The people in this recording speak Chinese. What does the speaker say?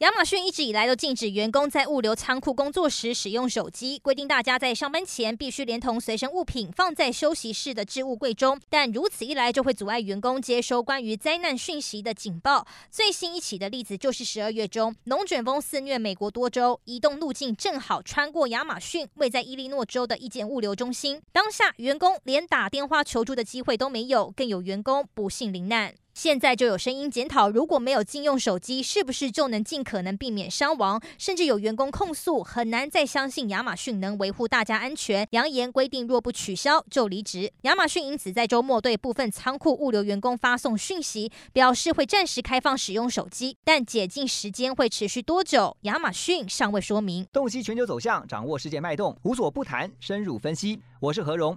亚马逊一直以来都禁止员工在物流仓库工作时使用手机，规定大家在上班前必须连同随身物品放在休息室的置物柜中。但如此一来，就会阻碍员工接收关于灾难讯息的警报。最新一起的例子就是十二月中，龙卷风肆虐美国多州，移动路径正好穿过亚马逊位在伊利诺州的一间物流中心。当下员工连打电话求助的机会都没有，更有员工不幸罹难。现在就有声音检讨，如果没有禁用手机，是不是就能尽可能避免伤亡？甚至有员工控诉，很难再相信亚马逊能维护大家安全，扬言规定若不取消就离职。亚马逊因此在周末对部分仓库物流员工发送讯息，表示会暂时开放使用手机，但解禁时间会持续多久，亚马逊尚未说明。洞悉全球走向，掌握世界脉动，无所不谈，深入分析。我是何荣。